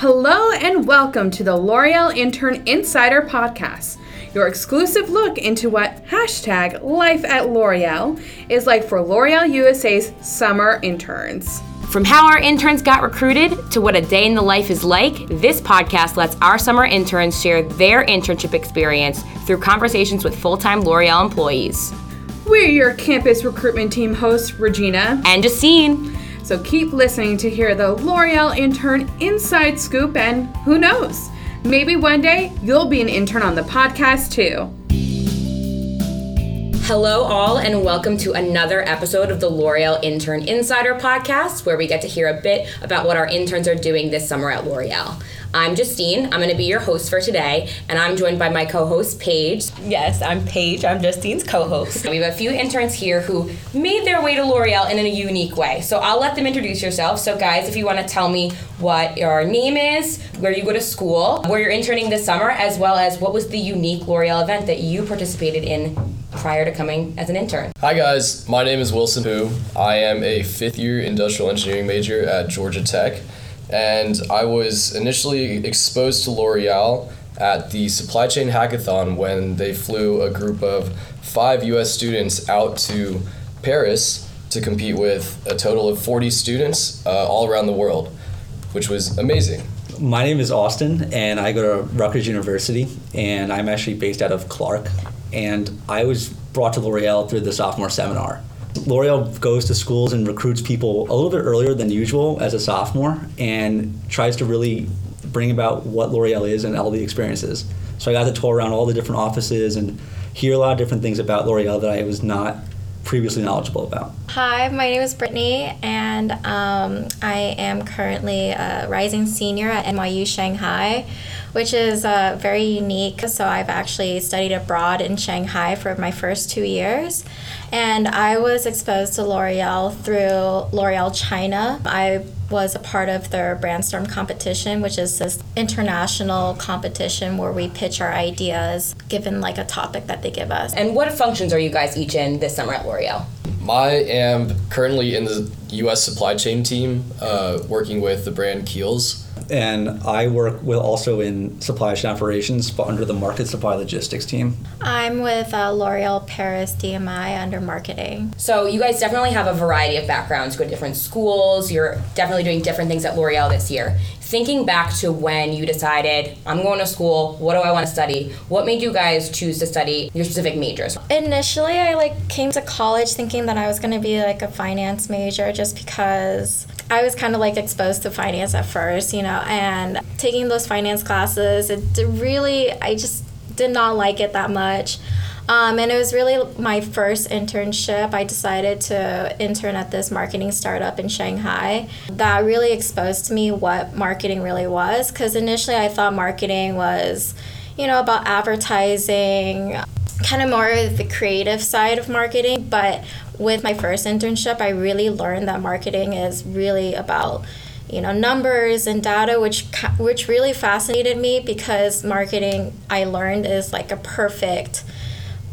Hello and welcome to the L'Oreal Intern Insider Podcast, your exclusive look into what hashtag life at L'Oreal is like for L'Oreal USA's summer interns. From how our interns got recruited to what a day in the life is like, this podcast lets our summer interns share their internship experience through conversations with full time L'Oreal employees. We're your campus recruitment team hosts, Regina and Justine. So keep listening to hear the L'Oreal intern inside scoop, and who knows, maybe one day you'll be an intern on the podcast too. Hello, all, and welcome to another episode of the L'Oreal Intern Insider Podcast, where we get to hear a bit about what our interns are doing this summer at L'Oreal. I'm Justine. I'm going to be your host for today, and I'm joined by my co host, Paige. Yes, I'm Paige. I'm Justine's co host. We have a few interns here who made their way to L'Oreal in a unique way. So I'll let them introduce yourself. So, guys, if you want to tell me what your name is, where you go to school, where you're interning this summer, as well as what was the unique L'Oreal event that you participated in prior to coming as an intern. Hi guys, my name is Wilson Hu. I am a fifth year industrial engineering major at Georgia Tech and I was initially exposed to L'Oreal at the supply chain hackathon when they flew a group of five US students out to Paris to compete with a total of 40 students uh, all around the world, which was amazing. My name is Austin, and I go to Rutgers University, and I'm actually based out of Clark. And I was brought to L'Oreal through the sophomore seminar. L'Oreal goes to schools and recruits people a little bit earlier than usual as a sophomore and tries to really bring about what L'Oreal is and all the experiences. So I got to tour around all the different offices and hear a lot of different things about L'Oreal that I was not previously knowledgeable about. Hi, my name is Brittany, and um, I am currently a rising senior at NYU Shanghai, which is uh, very unique. So I've actually studied abroad in Shanghai for my first two years, and I was exposed to L'Oreal through L'Oreal China. I was a part of their Brandstorm competition, which is this international competition where we pitch our ideas given like a topic that they give us. And what functions are you guys each in this summer at L'Oreal? I am currently in the U.S. supply chain team, uh, working with the brand Kiehl's and I work with also in supply chain operations, but under the market supply logistics team. I'm with uh, L'Oreal Paris DMI under marketing. So you guys definitely have a variety of backgrounds. You go to different schools. You're definitely doing different things at L'Oreal this year. Thinking back to when you decided, I'm going to school. What do I want to study? What made you guys choose to study your specific majors? Initially, I like came to college thinking that I was going to be like a finance major, just because I was kind of like exposed to finance at first, you know, and taking those finance classes, it really, I just did not like it that much. Um, and it was really my first internship. I decided to intern at this marketing startup in Shanghai. That really exposed to me what marketing really was. Because initially I thought marketing was, you know, about advertising, kind of more the creative side of marketing. But with my first internship, I really learned that marketing is really about you know numbers and data which which really fascinated me because marketing I learned is like a perfect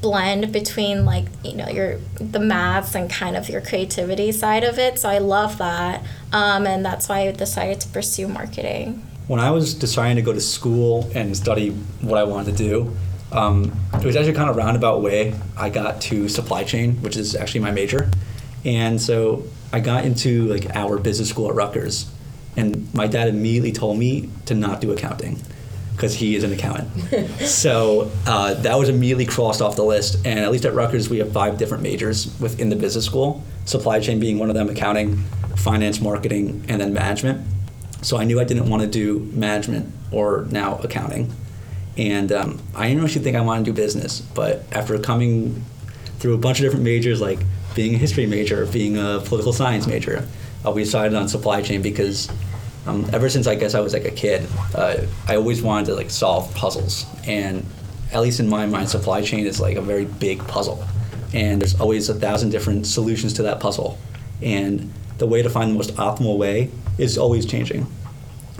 blend between like you know your the maths and kind of your creativity side of it. So I love that um, and that's why I decided to pursue marketing. When I was deciding to go to school and study what I wanted to do um, it was actually kind of roundabout way I got to supply chain, which is actually my major, and so I got into like our business school at Rutgers, and my dad immediately told me to not do accounting because he is an accountant. so uh, that was immediately crossed off the list. And at least at Rutgers, we have five different majors within the business school. Supply chain being one of them, accounting, finance, marketing, and then management. So I knew I didn't want to do management or now accounting. And um, I didn't actually think I wanted to do business, but after coming through a bunch of different majors, like being a history major, being a political science major, uh, we decided on supply chain because um, ever since I guess I was like a kid, uh, I always wanted to like solve puzzles, and at least in my mind, supply chain is like a very big puzzle, and there's always a thousand different solutions to that puzzle, and the way to find the most optimal way is always changing,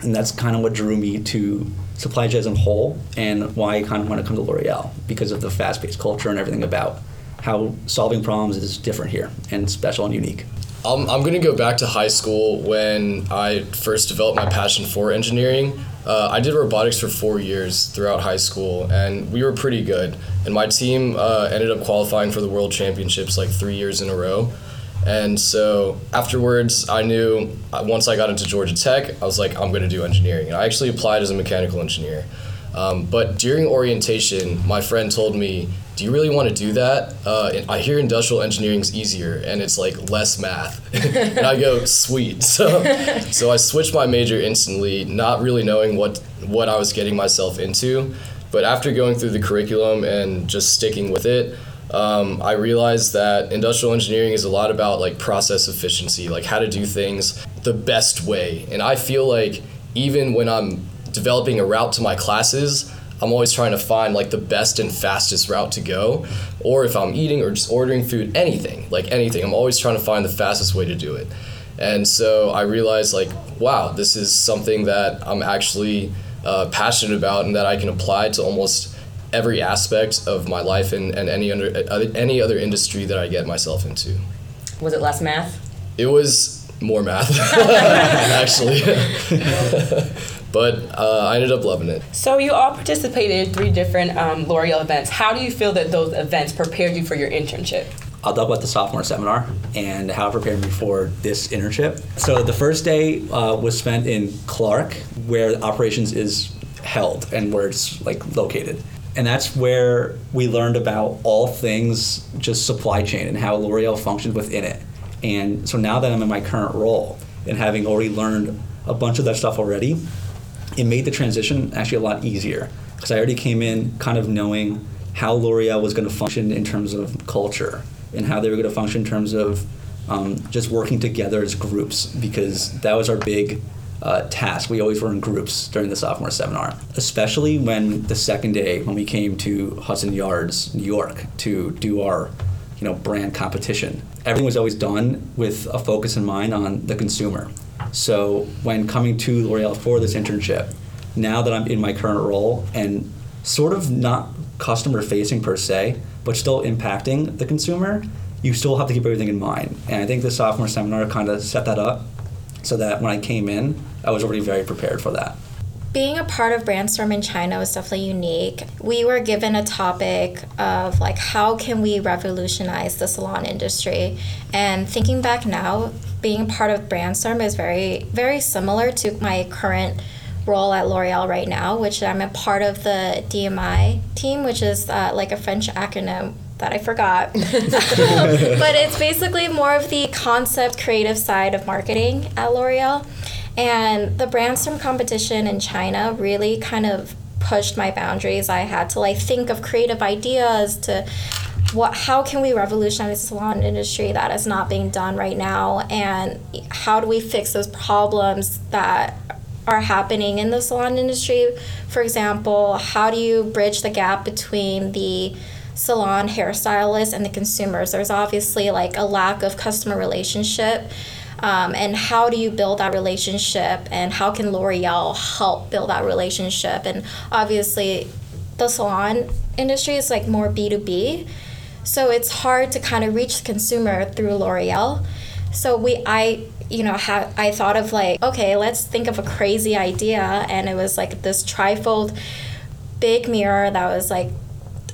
and that's kind of what drew me to supply chain as a whole and why I kind of want to come to L'Oreal because of the fast-paced culture and everything about how solving problems is different here and special and unique. I'm, I'm going to go back to high school when I first developed my passion for engineering. Uh, I did robotics for four years throughout high school, and we were pretty good. And my team uh, ended up qualifying for the World Championships like three years in a row. And so afterwards, I knew uh, once I got into Georgia Tech, I was like, I'm going to do engineering. And I actually applied as a mechanical engineer. Um, but during orientation, my friend told me, Do you really want to do that? Uh, I hear industrial engineering is easier and it's like less math. and I go, Sweet. So, so I switched my major instantly, not really knowing what, what I was getting myself into. But after going through the curriculum and just sticking with it, um, I realized that industrial engineering is a lot about like process efficiency, like how to do things the best way. And I feel like even when I'm developing a route to my classes, I'm always trying to find like the best and fastest route to go. Or if I'm eating or just ordering food, anything, like anything, I'm always trying to find the fastest way to do it. And so I realized like, wow, this is something that I'm actually uh, passionate about and that I can apply to almost every aspect of my life and, and any under uh, any other industry that I get myself into. Was it less math? It was more math, actually. but uh, I ended up loving it. So you all participated in three different um, L'Oreal events. How do you feel that those events prepared you for your internship? I'll talk about the sophomore seminar and how it prepared me for this internship. So the first day uh, was spent in Clark, where operations is held and where it's like located. And that's where we learned about all things just supply chain and how L'Oreal functions within it. And so now that I'm in my current role and having already learned a bunch of that stuff already, it made the transition actually a lot easier because I already came in kind of knowing how L'Oreal was going to function in terms of culture and how they were going to function in terms of um, just working together as groups because that was our big uh, task. We always were in groups during the sophomore seminar, especially when the second day when we came to Hudson Yards, New York, to do our you know brand competition. Everything was always done with a focus in mind on the consumer. So when coming to L'Oreal for this internship, now that I'm in my current role and sort of not customer facing per se, but still impacting the consumer, you still have to keep everything in mind. And I think the sophomore seminar kind of set that up so that when I came in, I was already very prepared for that. Being a part of Brandstorm in China was definitely unique. We were given a topic of like how can we revolutionize the salon industry? And thinking back now, being part of Brandstorm is very very similar to my current role at L'Oreal right now, which I'm a part of the DMI team, which is uh, like a French acronym that I forgot. but it's basically more of the concept creative side of marketing at L'Oreal. And the Brandstorm competition in China really kind of pushed my boundaries. I had to like think of creative ideas to what how can we revolutionize the salon industry that is not being done right now and how do we fix those problems that are happening in the salon industry for example how do you bridge the gap between the salon hairstylists and the consumers. There's obviously like a lack of customer relationship um, and how do you build that relationship and how can l'oreal help build that relationship? And obviously the salon industry is like more b2b so it's hard to kind of reach the consumer through l'oreal. So we i you know ha- i thought of like okay let's think of a crazy idea and it was like this trifold big mirror that was like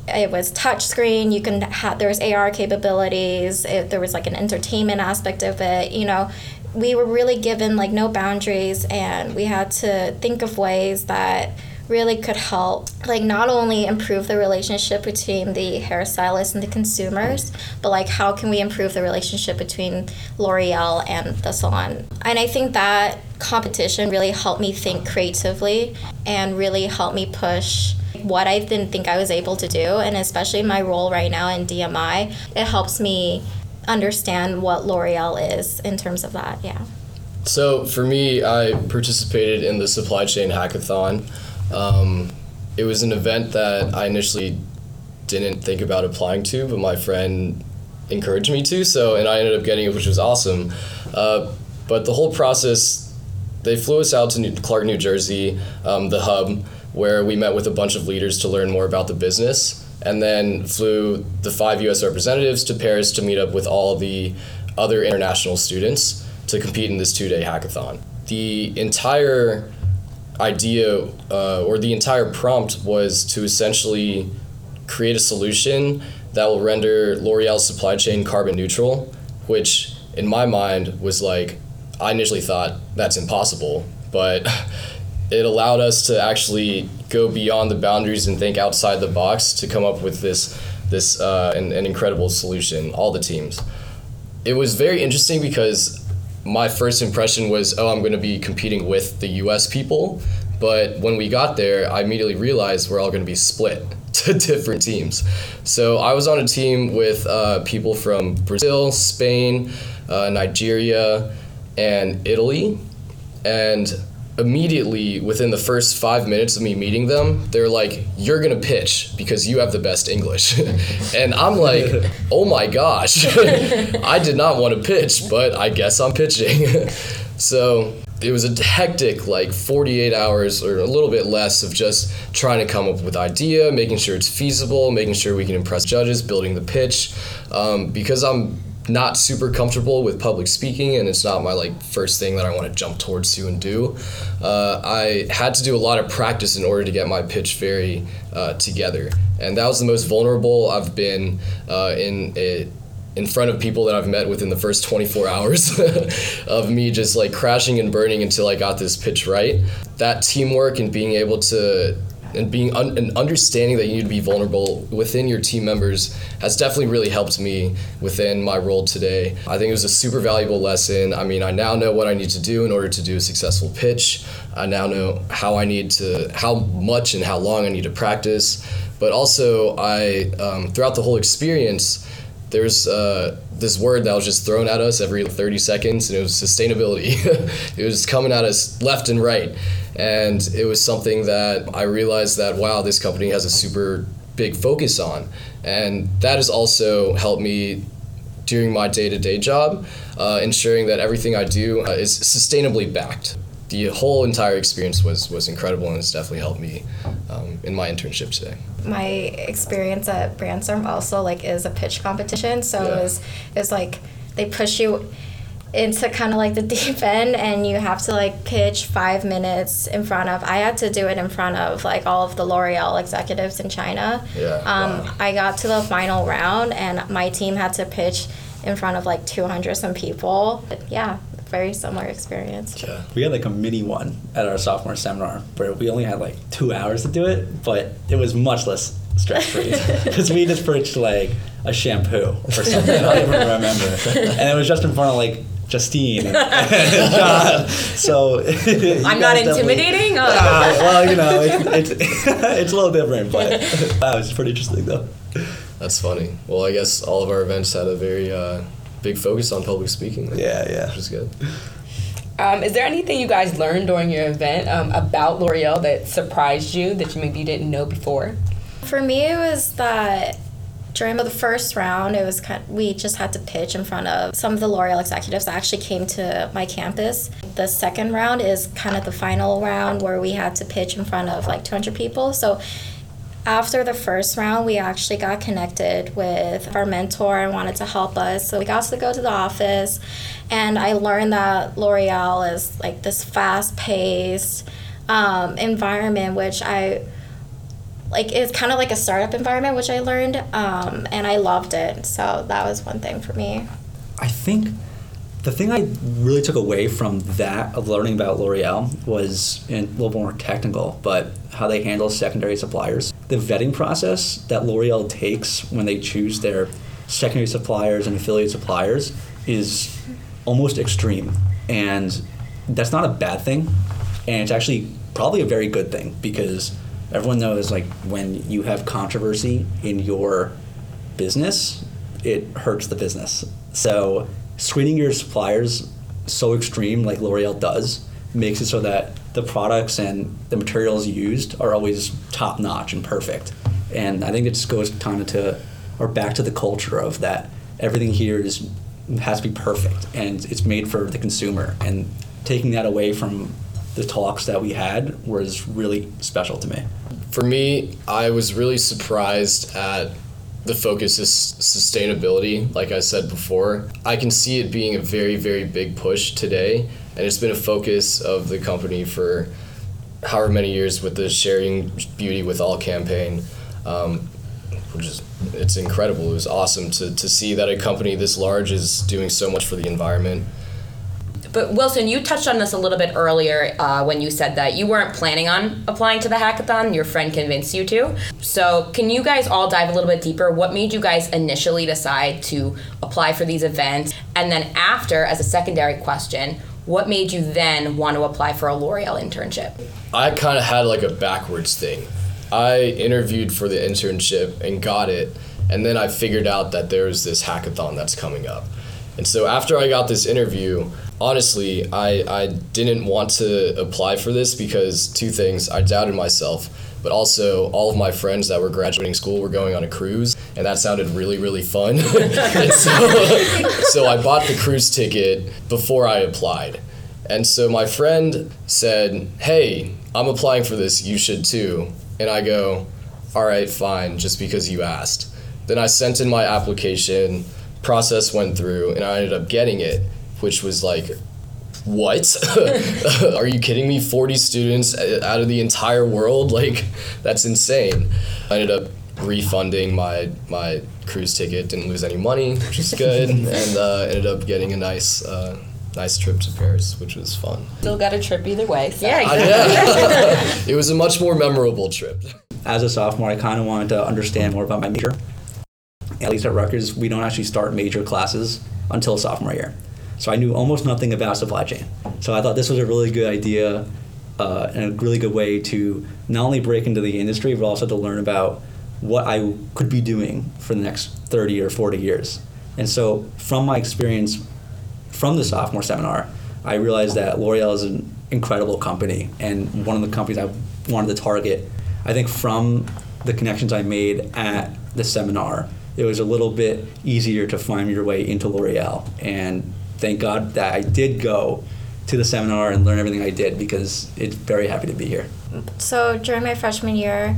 it was touchscreen. You can have there was AR capabilities. It, there was like an entertainment aspect of it. You know, we were really given like no boundaries, and we had to think of ways that really could help like not only improve the relationship between the hairstylist and the consumers but like how can we improve the relationship between l'oreal and the salon and i think that competition really helped me think creatively and really helped me push what I didn't think I was able to do. And especially my role right now in DMI, it helps me understand what L'Oreal is in terms of that. Yeah. So for me, I participated in the supply chain hackathon. Um, it was an event that I initially didn't think about applying to, but my friend encouraged me to. So and I ended up getting it, which was awesome. Uh, but the whole process, they flew us out to New, Clark, New Jersey, um, the hub where we met with a bunch of leaders to learn more about the business, and then flew the five U.S. representatives to Paris to meet up with all the other international students to compete in this two day hackathon. The entire idea uh, or the entire prompt was to essentially create a solution that will render L'Oreal's supply chain carbon neutral, which in my mind was like, I initially thought that's impossible, but it allowed us to actually go beyond the boundaries and think outside the box to come up with this this uh, an, an incredible solution. All the teams. It was very interesting because my first impression was, oh, I'm going to be competing with the U.S. people, but when we got there, I immediately realized we're all going to be split to different teams. So I was on a team with uh, people from Brazil, Spain, uh, Nigeria, and Italy, and immediately within the first five minutes of me meeting them, they're like, "You're gonna pitch because you have the best English," and I'm like, "Oh my gosh, I did not want to pitch, but I guess I'm pitching." so it was a hectic like 48 hours or a little bit less of just trying to come up with idea making sure it's feasible making sure we can impress judges building the pitch um, because i'm not super comfortable with public speaking and it's not my like first thing that i want to jump towards to and do uh, i had to do a lot of practice in order to get my pitch very uh, together and that was the most vulnerable i've been uh, in a in front of people that I've met within the first 24 hours of me just like crashing and burning until I got this pitch right. That teamwork and being able to and being un- and understanding that you need to be vulnerable within your team members has definitely really helped me within my role today. I think it was a super valuable lesson. I mean, I now know what I need to do in order to do a successful pitch. I now know how I need to, how much and how long I need to practice. But also, I um, throughout the whole experience, there's uh, this word that was just thrown at us every 30 seconds, and it was sustainability. it was coming at us left and right. And it was something that I realized that, wow, this company has a super big focus on. And that has also helped me during my day to day job, uh, ensuring that everything I do uh, is sustainably backed. The whole entire experience was, was incredible and it's definitely helped me um, in my internship today my experience at Brandstorm also like is a pitch competition. So Yeah. it was it was like they push you into kind of like the deep end and you have to like pitch five minutes in front of i had to do it in front of like all of the l'oreal executives in china Yeah, um, wow. i got to the final round and my team had to pitch in front of like 200 some people but yeah very similar experience Yeah. We had like a mini one at our sophomore seminar where we only had like two hours to do it, but it was much less stress free because we just pitched like a shampoo or something. I don't even remember, and it was just in front of like Justine and John. So I'm not intimidating. Uh, Ah, well, you know, it's, it's, it's a little different, but that was pretty interesting though. That's funny. Well, I guess all of our events had a very uh, big focus on public speaking. Yeah, yeah. Which is good. Um, is there anything you guys learned during your event um, about L'Oreal that surprised you that you maybe you didn't know before? For me, it was that during the first round, it was kind we just had to pitch in front of some of the L'Oreal executives that actually came to my campus. The second round is kind of the final round where we had to pitch in front of like 200 people. So after the first round, we actually got connected with our mentor and wanted to help us. So we got to go to the office, and I learned that L'Oreal is like this fast paced um, environment, which I like it's kind of like a startup environment, which I learned, um, and I loved it. So that was one thing for me. I think the thing I really took away from that of learning about L'Oreal was a little more technical, but how they handle secondary suppliers. The vetting process that L'Oreal takes when they choose their secondary suppliers and affiliate suppliers is almost extreme, and that's not a bad thing, and it's actually probably a very good thing because everyone knows like when you have controversy in your business, it hurts the business. So screening your suppliers so extreme like L'Oreal does makes it so that the products and the materials used are always top notch and perfect. And I think it just goes kind of to or back to the culture of that everything here is has to be perfect and it's made for the consumer and taking that away from the talks that we had was really special to me. For me, I was really surprised at the focus is sustainability, like I said before. I can see it being a very, very big push today, and it's been a focus of the company for however many years with the Sharing Beauty with All campaign. Um, which is it's incredible. It was awesome to, to see that a company this large is doing so much for the environment. But Wilson, you touched on this a little bit earlier uh, when you said that you weren't planning on applying to the hackathon. Your friend convinced you to. So, can you guys all dive a little bit deeper? What made you guys initially decide to apply for these events? And then, after, as a secondary question, what made you then want to apply for a L'Oreal internship? I kind of had like a backwards thing. I interviewed for the internship and got it, and then I figured out that there was this hackathon that's coming up. And so after I got this interview, honestly, I, I didn't want to apply for this because two things I doubted myself, but also all of my friends that were graduating school were going on a cruise, and that sounded really, really fun. so, so I bought the cruise ticket before I applied. And so my friend said, Hey, I'm applying for this, you should too. And I go, All right, fine, just because you asked. Then I sent in my application, process went through, and I ended up getting it which was like what are you kidding me 40 students out of the entire world like that's insane i ended up refunding my my cruise ticket didn't lose any money which is good and uh, ended up getting a nice uh, nice trip to paris which was fun Still got a trip either way. So. Yeah, Uh, yeah. it was a much more memorable trip As a sophomore, I kind of wanted to understand more about my major. At least at Rutgers, we don't actually start major classes until sophomore year. So I knew almost nothing about supply chain. So I thought this was a really good idea uh, and a really good way to not only break into the industry, but also to learn about what I could be doing for the next 30 or 40 years. And so from my experience from the sophomore seminar, I realized that L'Oreal is an incredible company and one of the companies I wanted to target. I think from the connections I made at the seminar, it was a little bit easier to find your way into L'Oreal. And thank God that I did go to the seminar and learn everything I did because it's very happy to be here. So during my freshman year,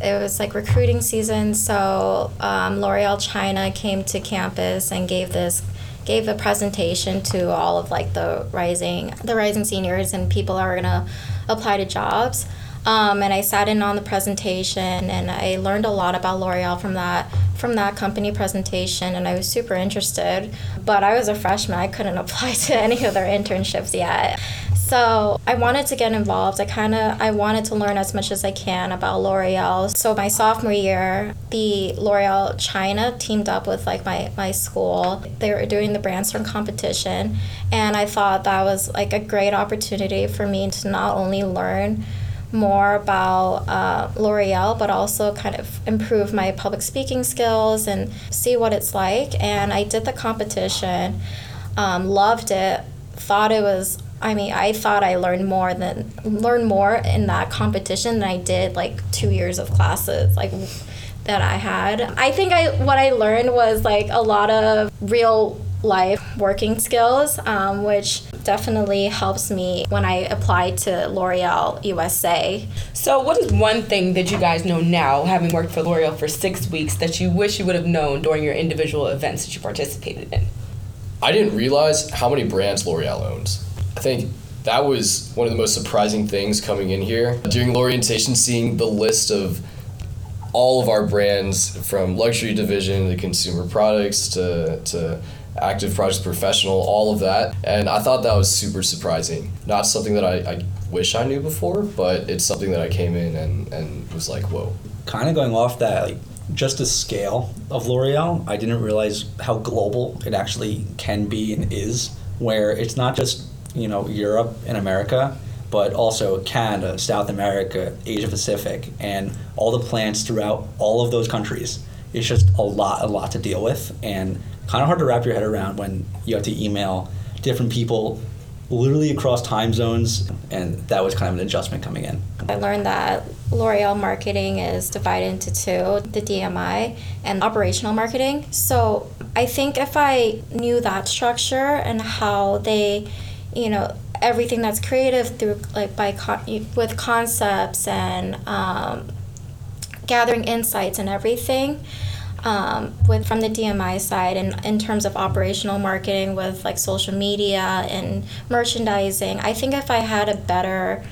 it was like recruiting season. So um, L'Oreal China came to campus and gave this gave a presentation to all of like the rising the rising seniors and people are gonna apply to jobs. Um, and I sat in on the presentation and I learned a lot about L'Oreal from that from that company presentation and I was super interested. But I was a freshman, I couldn't apply to any of their internships yet. So I wanted to get involved. I kind of I wanted to learn as much as I can about L'Oreal. So my sophomore year, the L'Oreal China teamed up with like my my school. They were doing the Brandstorm competition, and I thought that was like a great opportunity for me to not only learn more about uh, L'Oreal, but also kind of improve my public speaking skills and see what it's like. And I did the competition, um, loved it, thought it was. I mean, I thought I learned more than learned more in that competition than I did like two years of classes like that I had. I think I what I learned was like a lot of real life working skills, um, which definitely helps me when I apply to L'Oreal USA. So, what is one thing that you guys know now, having worked for L'Oreal for six weeks, that you wish you would have known during your individual events that you participated in? I didn't realize how many brands L'Oreal owns. I think that was one of the most surprising things coming in here. During orientation, seeing the list of all of our brands from luxury division to consumer products to, to active project professional, all of that. And I thought that was super surprising. Not something that I, I wish I knew before, but it's something that I came in and, and was like, whoa. Kind of going off that, like just the scale of L'Oreal, I didn't realize how global it actually can be and is, where it's not just, you know, Europe and America, but also Canada, South America, Asia Pacific, and all the plants throughout all of those countries. It's just a lot, a lot to deal with, and kind of hard to wrap your head around when you have to email different people literally across time zones, and that was kind of an adjustment coming in. I learned that L'Oreal marketing is divided into two the DMI and operational marketing. So I think if I knew that structure and how they, you know, everything that's creative through like by con- with concepts and um, gathering insights and everything um, with from the DMI side and in terms of operational marketing with like social media and merchandising. I think if I had a better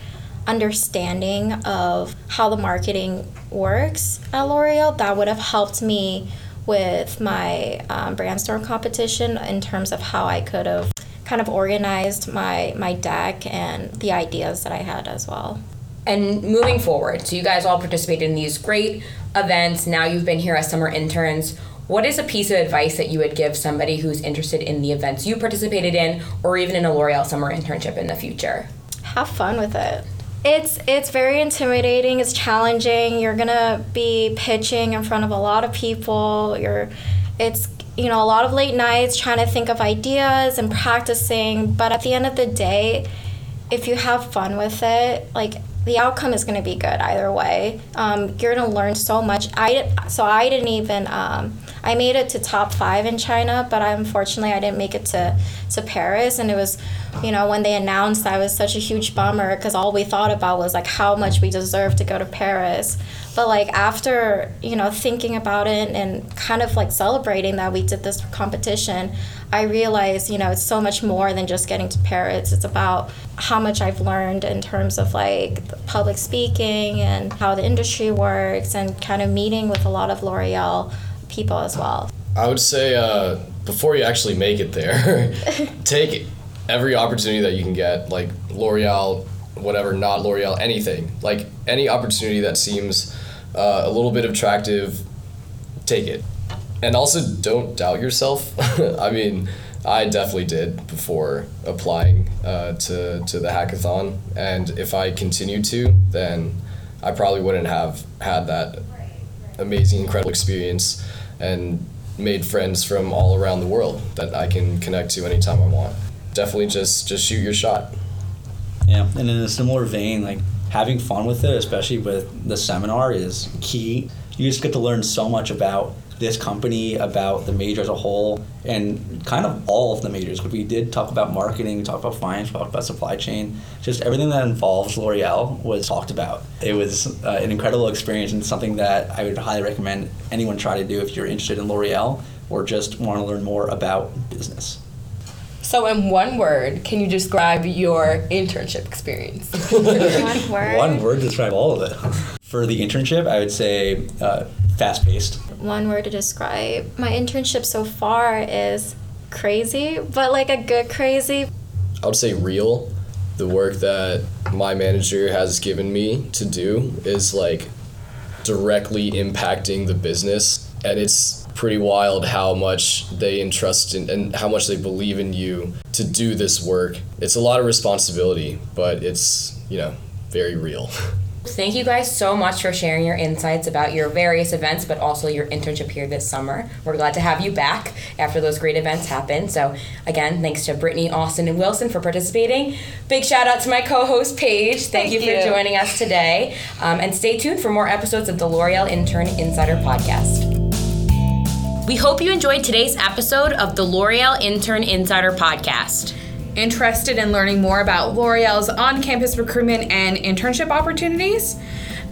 understanding of how the marketing works at L'Oreal, that would have helped me with my um, brandstorm competition in terms of how I could have kind of organized my my deck and the ideas that I had as well. And moving forward, so you guys all participated in these great events. Now you've been here as summer interns. What is a piece of advice that you would give somebody who's interested in the events you participated in, or even in a L'Oreal summer internship in the future? Have fun with it. It's it's very intimidating. It's challenging. You're gonna be pitching in front of a lot of people. You're, it's you know a lot of late nights trying to think of ideas and practicing. But at the end of the day, if you have fun with it, like the outcome is going to be good either way. Um, you're going to learn so much. I so I didn't even um, I made it to top five in China, but unfortunately I didn't make it to to Paris. And it was, you know, when they announced I was such a huge bummer because all we thought about was like how much we deserved to go to Paris. But like after you know thinking about it and kind of like celebrating that we did this competition, I realize, you know it's so much more than just getting to Paris. It's about how much I've learned in terms of like public speaking and how the industry works and kind of meeting with a lot of L'Oreal people as well. I would say uh, before you actually make it there, take every opportunity that you can get, like L'Oreal, whatever, not L'Oreal, anything. Like any opportunity that seems uh, a little bit attractive, take it. And also don't doubt yourself. I mean, I definitely did before applying uh, to, to the hackathon. And if I continued to, then I probably wouldn't have had that amazing, incredible experience and made friends from all around the world that I can connect to anytime I want. Definitely just just shoot your shot. Yeah, and in a similar vein, like having fun with it, especially with the seminar, is key. You just get to learn so much about this company, about the major as a whole, and kind of all of the majors. We did talk about marketing, we talked about finance, we talked about supply chain. Just everything that involves L'Oreal was talked about. It was uh, an incredible experience and something that I would highly recommend anyone try to do if you're interested in L'Oreal or just want to learn more about business. So, in one word, can you describe your internship experience? One word. One word to describe all of it. For the internship, I would say uh, fast paced. One word to describe my internship so far is crazy, but like a good crazy. I would say real. The work that my manager has given me to do is like directly impacting the business, and it's pretty wild how much they entrust in, and how much they believe in you to do this work. It's a lot of responsibility, but it's, you know, very real. Thank you guys so much for sharing your insights about your various events, but also your internship here this summer. We're glad to have you back after those great events happen. So, again, thanks to Brittany, Austin, and Wilson for participating. Big shout out to my co host, Paige. Thank, Thank you, you. for joining us today. Um, and stay tuned for more episodes of the L'Oreal Intern Insider Podcast. We hope you enjoyed today's episode of the L'Oreal Intern Insider Podcast. Interested in learning more about L'Oreal's on campus recruitment and internship opportunities?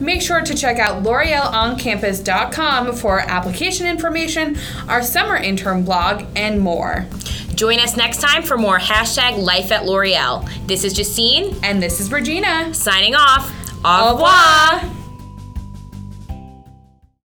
Make sure to check out l'orealoncampus.com for application information, our summer intern blog, and more. Join us next time for more hashtag Life at L'Oreal. This is Justine And this is Regina. signing off. Au revoir.